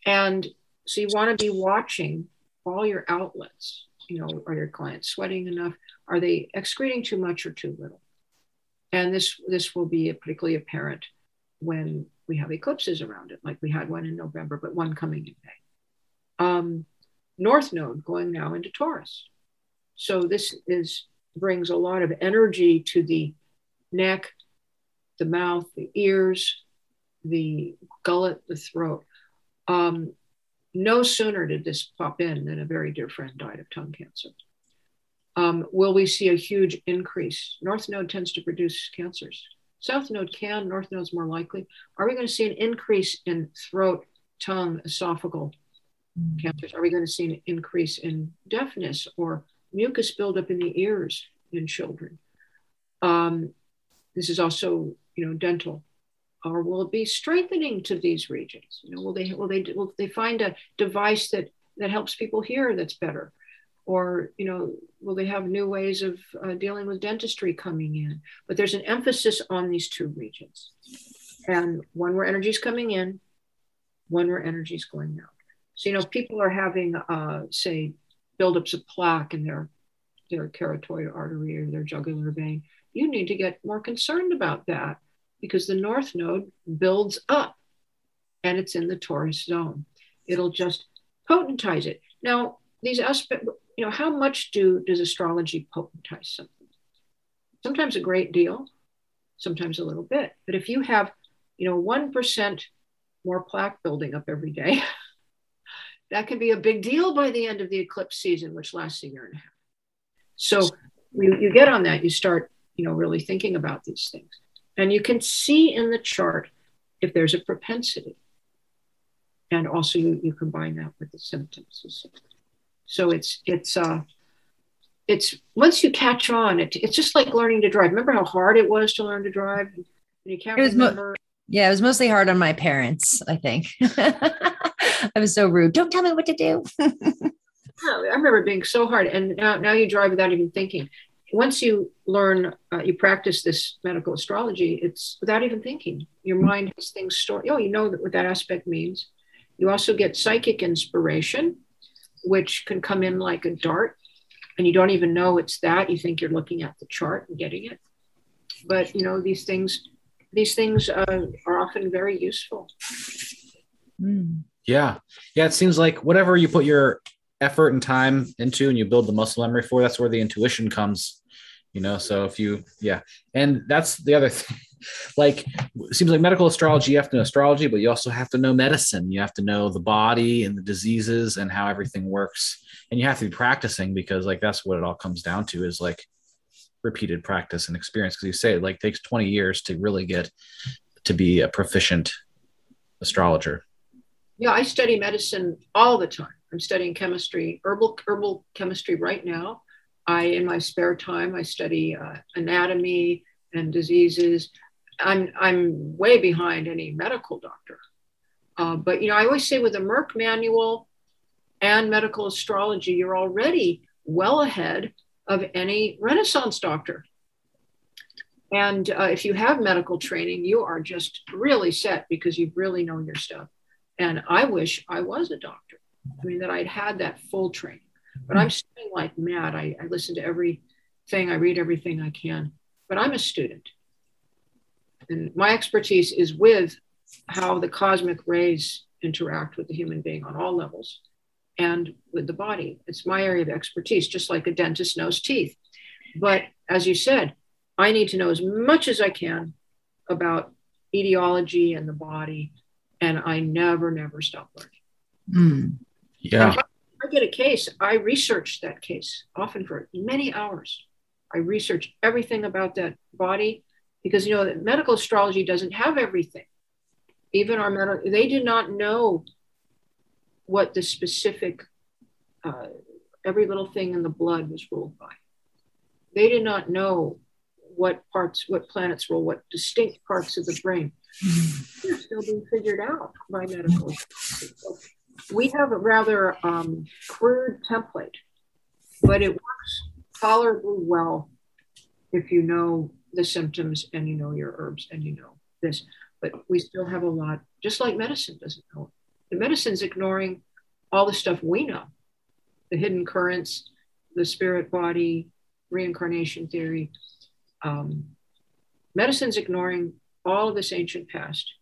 And so you want to be watching all your outlets. You know, are your clients sweating enough? Are they excreting too much or too little? And this this will be particularly apparent when we have eclipses around it, like we had one in November, but one coming in May. Um, North Node going now into Taurus. So this is brings a lot of energy to the neck, the mouth, the ears, the gullet, the throat. Um, no sooner did this pop in than a very dear friend died of tongue cancer. Um, will we see a huge increase? North node tends to produce cancers. South node can, north node node's more likely. Are we going to see an increase in throat, tongue, esophageal mm. cancers? Are we going to see an increase in deafness or mucus buildup in the ears in children? Um, this is also, you know, dental. Or will it be strengthening to these regions? You know, will they will they will they find a device that that helps people hear that's better? Or you know, will they have new ways of uh, dealing with dentistry coming in? But there's an emphasis on these two regions, and one where energy is coming in, one where energy is going out. So you know, people are having, uh, say, buildups of plaque in their their carotid artery or their jugular vein. You need to get more concerned about that because the north node builds up and it's in the Taurus zone. It'll just potentize it. Now, these aspects, you know, how much do does astrology potentize something? Sometimes a great deal, sometimes a little bit. But if you have, you know, one percent more plaque building up every day, that can be a big deal by the end of the eclipse season, which lasts a year and a half. So you, you get on that, you start, you know, really thinking about these things. And you can see in the chart if there's a propensity. And also you, you combine that with the symptoms. So it's it's uh it's once you catch on, it, it's just like learning to drive. Remember how hard it was to learn to drive? You can't it was remember. Mo- yeah, it was mostly hard on my parents, I think. I was so rude. Don't tell me what to do. I remember being so hard. And now, now you drive without even thinking once you learn, uh, you practice this medical astrology, it's without even thinking. Your mind has things stored. Oh, you know what that aspect means. You also get psychic inspiration, which can come in like a dart, and you don't even know it's that. You think you're looking at the chart and getting it. But you know these things. These things uh, are often very useful. Mm. Yeah, yeah. It seems like whatever you put your effort and time into and you build the muscle memory for that's where the intuition comes you know so if you yeah. And that's the other thing. Like it seems like medical astrology you have to know astrology but you also have to know medicine. You have to know the body and the diseases and how everything works. And you have to be practicing because like that's what it all comes down to is like repeated practice and experience. Because you say it like takes 20 years to really get to be a proficient astrologer. Yeah i study medicine all the time. I'm studying chemistry herbal herbal chemistry right now I, in my spare time, I study uh, anatomy and diseases. I'm, I'm way behind any medical doctor. Uh, but, you know, I always say with the Merck manual and medical astrology, you're already well ahead of any Renaissance doctor. And uh, if you have medical training, you are just really set because you've really know your stuff. And I wish I was a doctor. I mean, that I'd had that full training. But I'm studying like mad. I, I listen to everything, I read everything I can. But I'm a student. And my expertise is with how the cosmic rays interact with the human being on all levels and with the body. It's my area of expertise, just like a dentist knows teeth. But as you said, I need to know as much as I can about etiology and the body, and I never, never stop learning. Mm. Yeah. I get a case, I research that case often for many hours. I research everything about that body because you know medical astrology doesn't have everything. Even our medical, they do not know what the specific, uh, every little thing in the blood was ruled by. They did not know what parts, what planets rule what distinct parts of the brain. They're still being figured out by medical. We have a rather um, crude template, but it works tolerably well if you know the symptoms and you know your herbs and you know this. But we still have a lot, just like medicine doesn't know. The medicine's ignoring all the stuff we know the hidden currents, the spirit body, reincarnation theory. Um, medicine's ignoring all of this ancient past.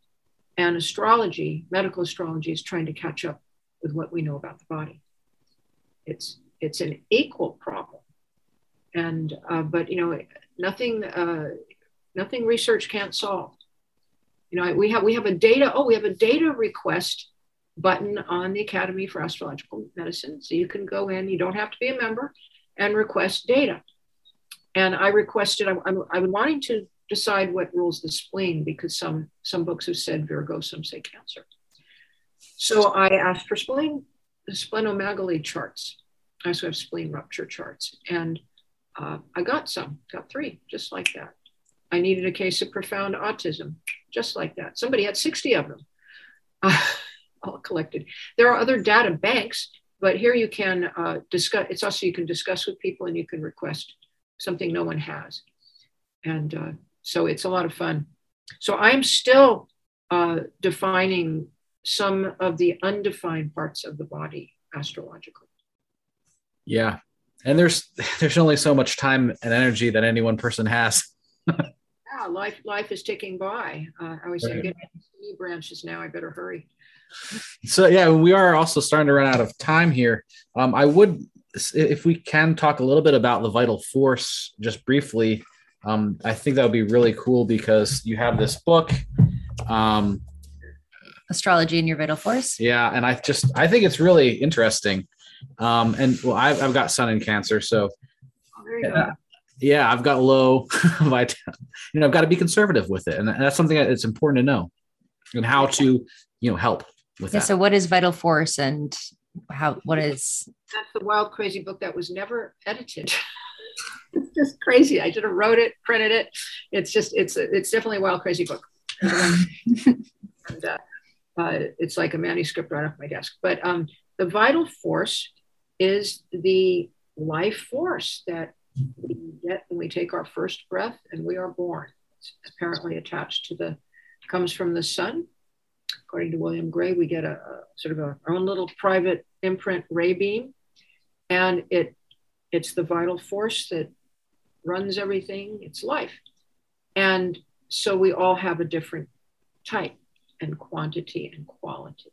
And astrology, medical astrology, is trying to catch up with what we know about the body. It's it's an equal problem, and uh, but you know nothing uh, nothing research can't solve. You know we have we have a data oh we have a data request button on the Academy for Astrological Medicine, so you can go in. You don't have to be a member and request data. And I requested I'm, I'm, I'm wanting to decide what rules the spleen because some some books have said Virgo, some say Cancer. So I asked for spleen, splenomegaly charts. I also have spleen rupture charts. And uh, I got some, got three, just like that. I needed a case of profound autism, just like that. Somebody had 60 of them, uh, all collected. There are other data banks, but here you can uh, discuss, it's also you can discuss with people and you can request something no one has. And uh, so it's a lot of fun. So I'm still uh, defining some of the undefined parts of the body astrologically. Yeah. And there's there's only so much time and energy that any one person has. yeah, life life is ticking by. Uh, I always right. say I'm getting knee branches now. I better hurry. So yeah, we are also starting to run out of time here. Um, I would, if we can, talk a little bit about the vital force just briefly. Um, I think that would be really cool because you have this book. Um, astrology and your vital force. Yeah, and I just I think it's really interesting. Um, and well, I've, I've got sun in Cancer, so yeah, yeah, I've got low vitality. You know, I've got to be conservative with it, and that's something that it's important to know, and how to you know help with yeah, that. So, what is vital force, and how what is? That's the wild, crazy book that was never edited. it's just crazy. I should have wrote it, printed it. It's just it's it's definitely a wild, crazy book. and uh, uh, it's like a manuscript right off my desk. But um, the vital force is the life force that we get when we take our first breath and we are born. It's apparently attached to the, comes from the sun. According to William Gray, we get a, a sort of a, our own little private imprint ray beam, and it it's the vital force that runs everything. It's life, and so we all have a different type and quantity and quality.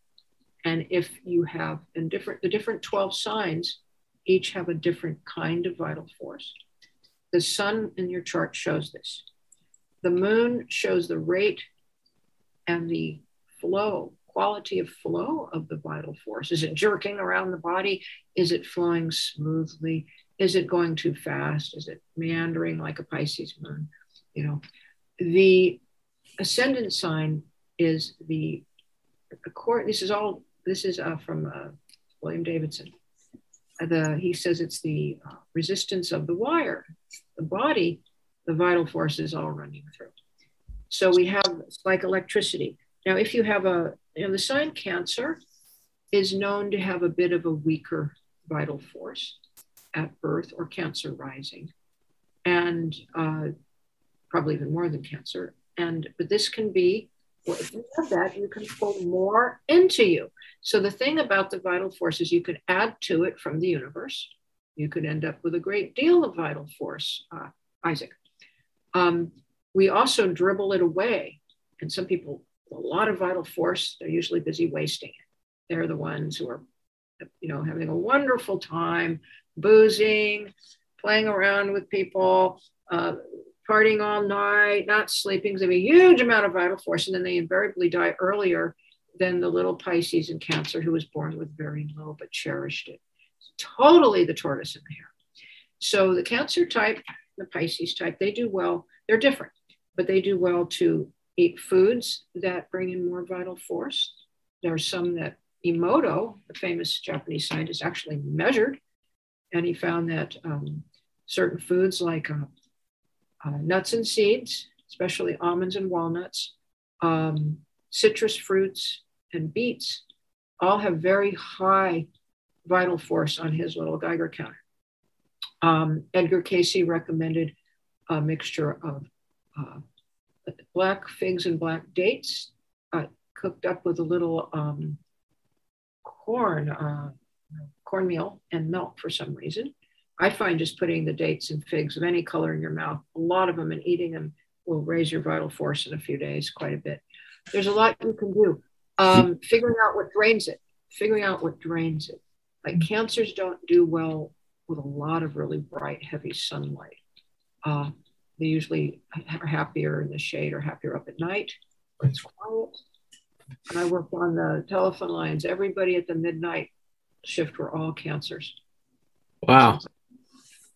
And if you have in different the different 12 signs each have a different kind of vital force. The sun in your chart shows this. The moon shows the rate and the flow, quality of flow of the vital force. Is it jerking around the body? Is it flowing smoothly? Is it going too fast? Is it meandering like a Pisces moon? You know, the ascendant sign is the court. This is all. This is uh, from uh, William Davidson. Uh, the he says it's the uh, resistance of the wire, the body, the vital force is all running through. So we have like electricity. Now, if you have a, you know, the sign Cancer is known to have a bit of a weaker vital force at birth or Cancer rising, and uh, probably even more than Cancer. And but this can be well, if you have that, you can pull more into you. So the thing about the vital force is you can add to it from the universe. You could end up with a great deal of vital force, uh, Isaac. Um, we also dribble it away, and some people a lot of vital force. They're usually busy wasting it. They're the ones who are, you know, having a wonderful time, boozing, playing around with people, uh, partying all night, not sleeping. They have a huge amount of vital force, and then they invariably die earlier than the little Pisces and Cancer who was born with very low but cherished it. Totally the tortoise and the hare. So the Cancer type, the Pisces type, they do well. They're different, but they do well to eat foods that bring in more vital force. There are some that Emoto, the famous Japanese scientist, actually measured, and he found that um, certain foods like uh, uh, nuts and seeds, especially almonds and walnuts, um, citrus fruits, and beets, all have very high vital force on his little Geiger counter. Um, Edgar Cayce recommended a mixture of uh, black figs and black dates uh, cooked up with a little um, corn, uh, cornmeal and milk for some reason. I find just putting the dates and figs of any color in your mouth, a lot of them, and eating them will raise your vital force in a few days quite a bit. There's a lot you can do. Um, figuring out what drains it, figuring out what drains it. Like cancers don't do well with a lot of really bright, heavy sunlight. Uh, they usually are happier in the shade or happier up at night it's quiet. And I worked on the telephone lines. Everybody at the midnight shift were all cancers. Wow.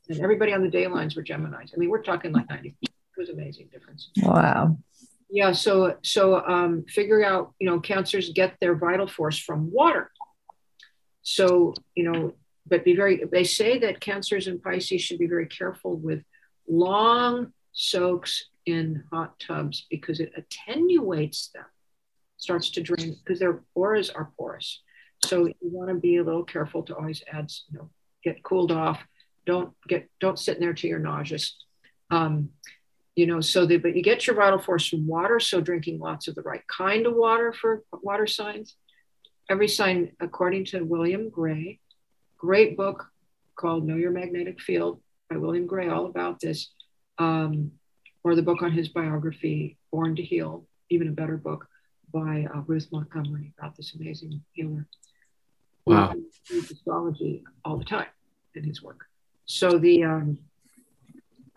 And everybody on the day lines were Geminis. I mean, we're talking like 90. It was amazing difference. Wow. Yeah. So, so um, figure out, you know, cancers get their vital force from water. So, you know, but be very, they say that cancers and Pisces should be very careful with long soaks in hot tubs because it attenuates them, starts to drain because their auras are porous. So you want to be a little careful to always add, you know, get cooled off. Don't get, don't sit in there till you're nauseous. Um, you know, so the, but you get your vital force from water. So drinking lots of the right kind of water for water signs. Every sign, according to William Gray, great book called Know Your Magnetic Field by William Gray, all about this, um, or the book on his biography, Born to Heal, even a better book by uh, Ruth Montgomery about this amazing healer. Wow. Astrology all the time in his work. So the, um,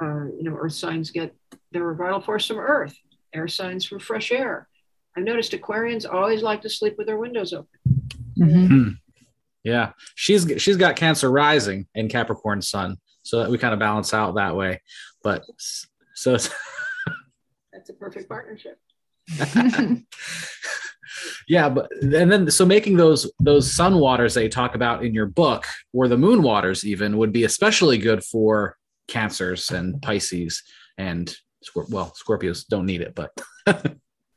uh, you know, earth signs get their vital force from earth, air signs from fresh air. I've noticed Aquarians always like to sleep with their windows open. Mhm. Hmm. Yeah, she's she's got Cancer rising in Capricorn Sun, so that we kind of balance out that way. But so it's, That's a perfect partnership. yeah, but and then so making those those sun waters that you talk about in your book, or the moon waters even, would be especially good for Cancers and Pisces and well, Scorpios don't need it, but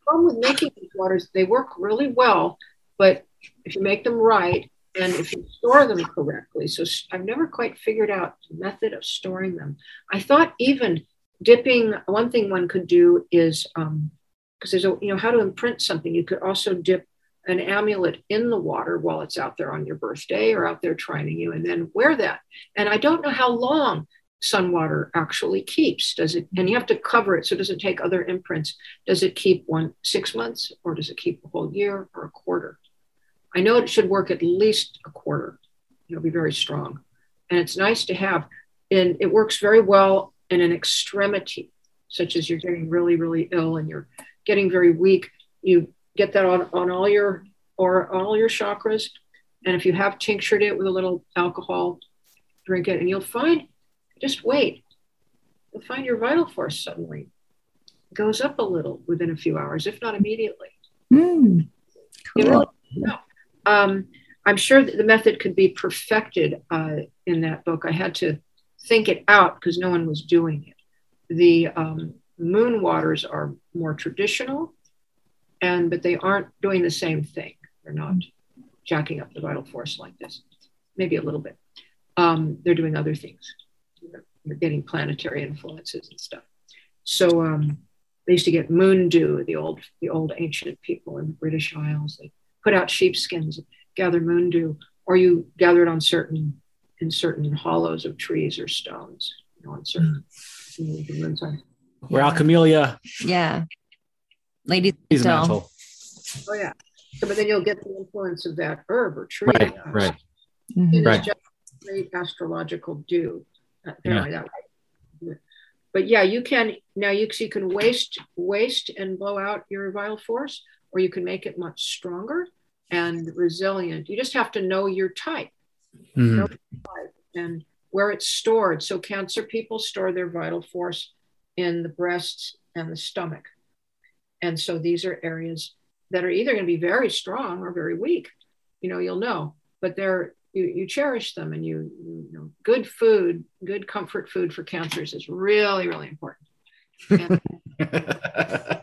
problem with making these waters, they work really well, but if you make them right and if you store them correctly, so i've never quite figured out the method of storing them. I thought even dipping, one thing one could do is um, because there's a, you know, how to imprint something. You could also dip an amulet in the water while it's out there on your birthday or out there trining you and then wear that. And I don't know how long sun water actually keeps. Does it, and you have to cover it so it doesn't take other imprints. Does it keep one six months or does it keep a whole year or a quarter? I know it should work at least a quarter. It'll be very strong. And it's nice to have. And it works very well in an extremity, such as you're getting really, really ill and you're getting very weak. You get that on, on all your or all your chakras. And if you have tinctured it with a little alcohol, drink it, and you'll find just wait. You'll find your vital force suddenly goes up a little within a few hours, if not immediately. You Cool. really know. Um, I'm sure that the method could be perfected uh, in that book. I had to think it out because no one was doing it. The um, moon waters are more traditional, and but they aren't doing the same thing. They're not jacking up the vital force like this. Maybe a little bit. Um, they're doing other things. They're getting planetary influences and stuff. So um, they used to get moon dew. The old, the old ancient people in the British Isles. They put out sheepskins, gather moon dew, or you gather it on certain in certain hollows of trees or stones. You know, on certain the moon. We're Alchemilla Yeah. Ladies He's still. mantle. Oh yeah. But then you'll get the influence of that herb or tree. Right, right. Mhm. It is Right. just great astrological dew. Uh, apparently that way. But yeah, you can now you, you can waste waste and blow out your vital force, or you can make it much stronger and resilient. You just have to know your type Mhm. and where it's stored. So cancer people store their vital force in the breasts and the stomach. And so these are areas that are either going to be very strong or very weak. You know, you'll know, but they're you, you cherish them and you, you know good food, good comfort food for cancers is really, really important. And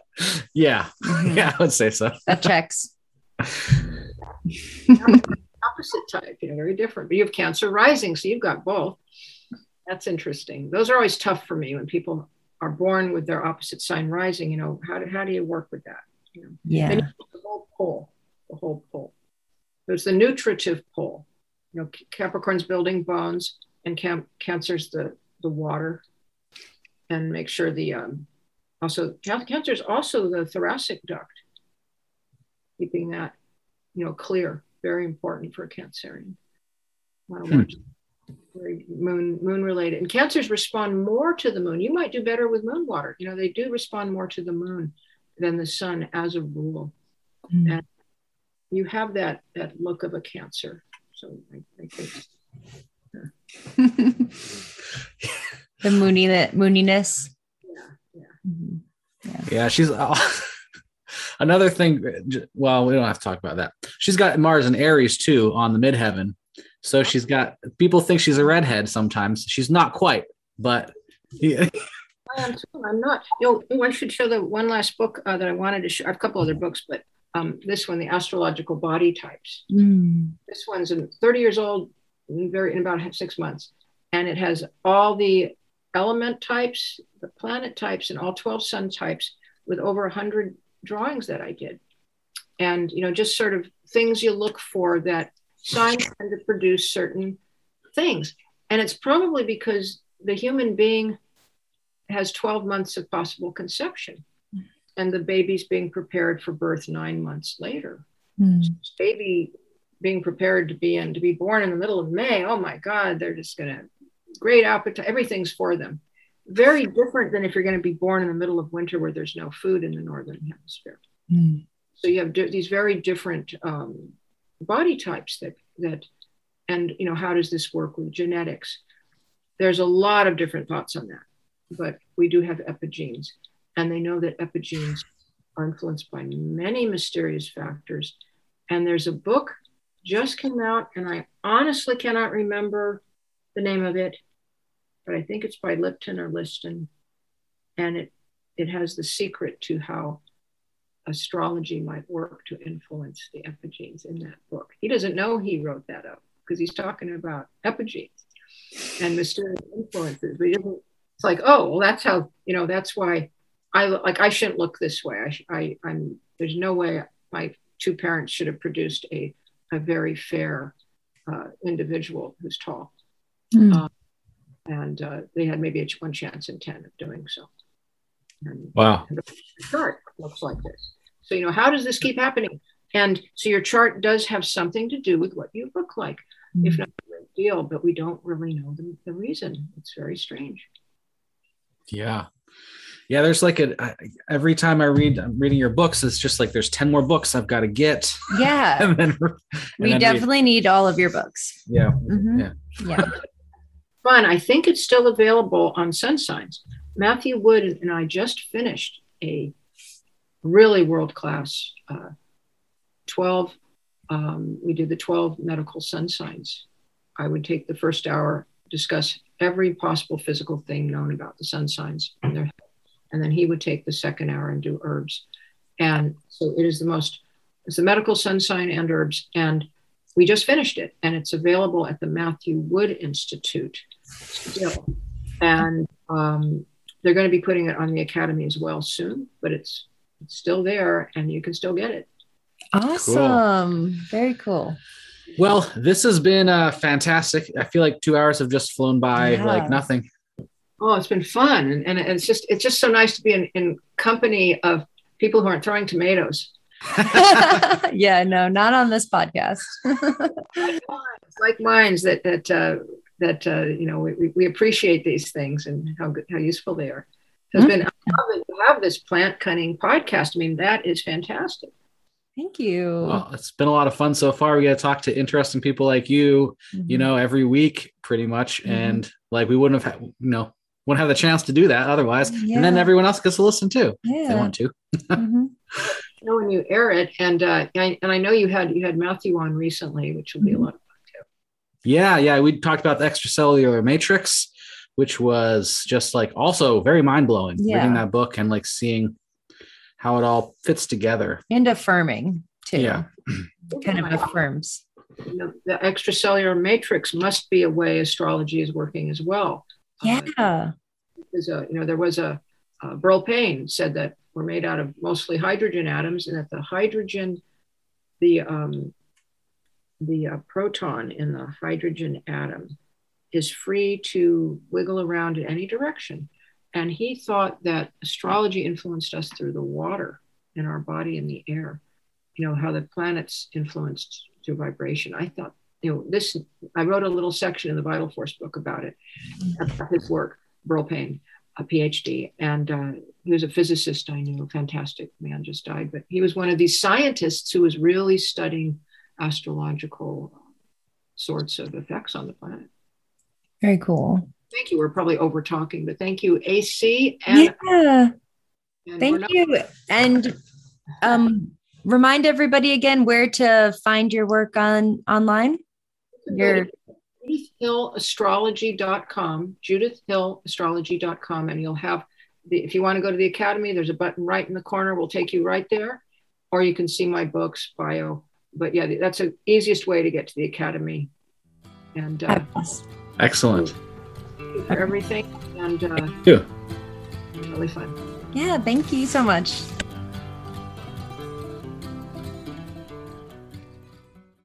yeah, Mhm. yeah, I would say so. That checks. opposite type, you know, very different. But you have cancer rising, so you've got both. That's interesting. Those are always tough for me when people are born with their opposite sign rising. You know, how do, how do you work with that? You know, Yeah. the whole pole, the whole pole. There's the nutritive pole. You know, Capricorn's building bones, and cam- Cancer's the the water, and make sure the um, also Can- Cancer's also the thoracic duct, keeping that you know clear, very important for a Cancerian. Hmm. Watch very moon moon related, and Cancers respond more to the moon. You might do better with moon water. You know, they do respond more to the moon than the sun as a rule Mm. you have that that look of a cancer. So I, I think the moony mooniness. yeah, yeah. Mhm. Yeah, she's another thing. Well, we don't have to talk about that. She's got Mars and Aries too on the midheaven. So she's got people think she's a redhead sometimes. She's not quite, but yeah. I am too. I'm not. You know, I should show the one last book uh, that I wanted to show. I have a couple other books, but um, this one, the astrological body types. Mm. This one's 30 years old, in very in about six months, and it has all the element types, the planet types, and all 12 sun types with over 100 drawings that I did, and you know, just sort of things you look for that signs tend to produce certain things, and it's probably because the human being has 12 months of possible conception, and the baby's being prepared for birth nine months later Mm. baby being prepared to be in to be born in the middle of May. Oh my God, they're just gonna great appetite. Everything's for them. Very different than if you're going to be born in the middle of winter where there's no food in the northern hemisphere. Mm. So you have di- these very different um, body types that that, and you know how does this work with genetics? There's a lot of different thoughts on that, but we do have epigenes, and they know that epigenes are influenced by many mysterious factors. And there's a book just came out, and I honestly cannot remember the name of it, but I think it's by Lipton or Liston, and it it has the secret to how astrology might work to influence the epigenes in that book. He doesn't know he wrote that up because he's talking about epigenes and mysterious influences. But it's like, oh, well, that's how you know. That's why I like. I shouldn't look this way. I, I I'm There's no way my two parents should have produced a a very fair uh, individual who's tall, Mm. Uh, and uh, they had maybe a ch- one chance in ten of doing so. And wow. the chart looks like this. So, you know, how does this keep happening? And so your chart does have something to do with what you look like, if not a great deal, but we don't really know the, the reason. It's very strange. Yeah. Yeah, there's like a I- every time I read I'm reading your books, it's just like there's 10 more books I've got to get. Yeah. and then, and we then read. definitely need all of your books. yeah. Mhm. Yeah. Yeah. Fun. I think it's still available on Sun Signs. Matthew Wood and I just finished a really world class uh, 12. Um, we did the 12 medical sun signs. I would take the first hour, discuss every possible physical thing known about the sun signs and their and then he would take the second hour and do herbs. And so it is the most, it's the medical sun sign and herbs. And we just finished it and it's available at the Matthew Wood Institute still. And um, they're going to be putting it on the Academy as well soon, but it's, it's still there and you can still get it. Awesome. Very cool. Well, this has been uh, fantastic. I feel like two hours have just flown by Yeah. like nothing. Oh, it's been fun. And, and it's just, it's just so nice to be in, in company of people who aren't throwing tomatoes. yeah, no, not on this podcast. like minds that that uh, that uh, you know we, we appreciate these things and how good, how useful they are. Has mm-hmm. been to have this plant cutting podcast. I mean, that is fantastic. Thank you. Well, it's been a lot of fun so far. We get to talk to interesting people like you, mm-hmm. you know, every week pretty much. Mm-hmm. And like we wouldn't have had, you know, wouldn't have the chance to do that otherwise. Yeah. And then everyone else gets to listen too. Yeah. they want to. mm-hmm. You know, when you air it, and uh, and I know you had you had Matthew on recently, which will be a mm-hmm. lot of fun too. Yeah, yeah. We talked about the extracellular matrix, which was just like also very mind blowing. Yeah. Reading that book and like seeing how it all fits together and affirming too. Yeah, kind of affirms. You know, the extracellular matrix must be a way astrology is working as well. Yeah, uh, because uh, you know there was a uh, Buryl Payne said that we're made out of mostly hydrogen atoms, and that the hydrogen, the um, the uh, proton in the hydrogen atom is free to wiggle around in any direction. And he thought that astrology influenced us through the water in our body and the air. You know, how the planets influenced through vibration. I thought, you know, this, I wrote a little section in the Vital Force book about it, about his work, Buryl Payne, a PhD. And uh, he was a physicist I knew, fantastic man, just died. But he was one of these scientists who was really studying astrological sorts of effects on the planet. Very cool thank you. We're probably over talking, but thank you, AC. And, yeah. And thank not- you. And um, remind everybody again where to find your work on online. Your judithhillastrology.com, judithhillastrology.com, and you'll have the, if you want to go to the academy, there's a button right in the corner. We'll take you right there, or you can see my books bio. But yeah, that's the easiest way to get to the academy. And uh, excellent for everything. And uh, yeah, really fun. Yeah, thank you so much.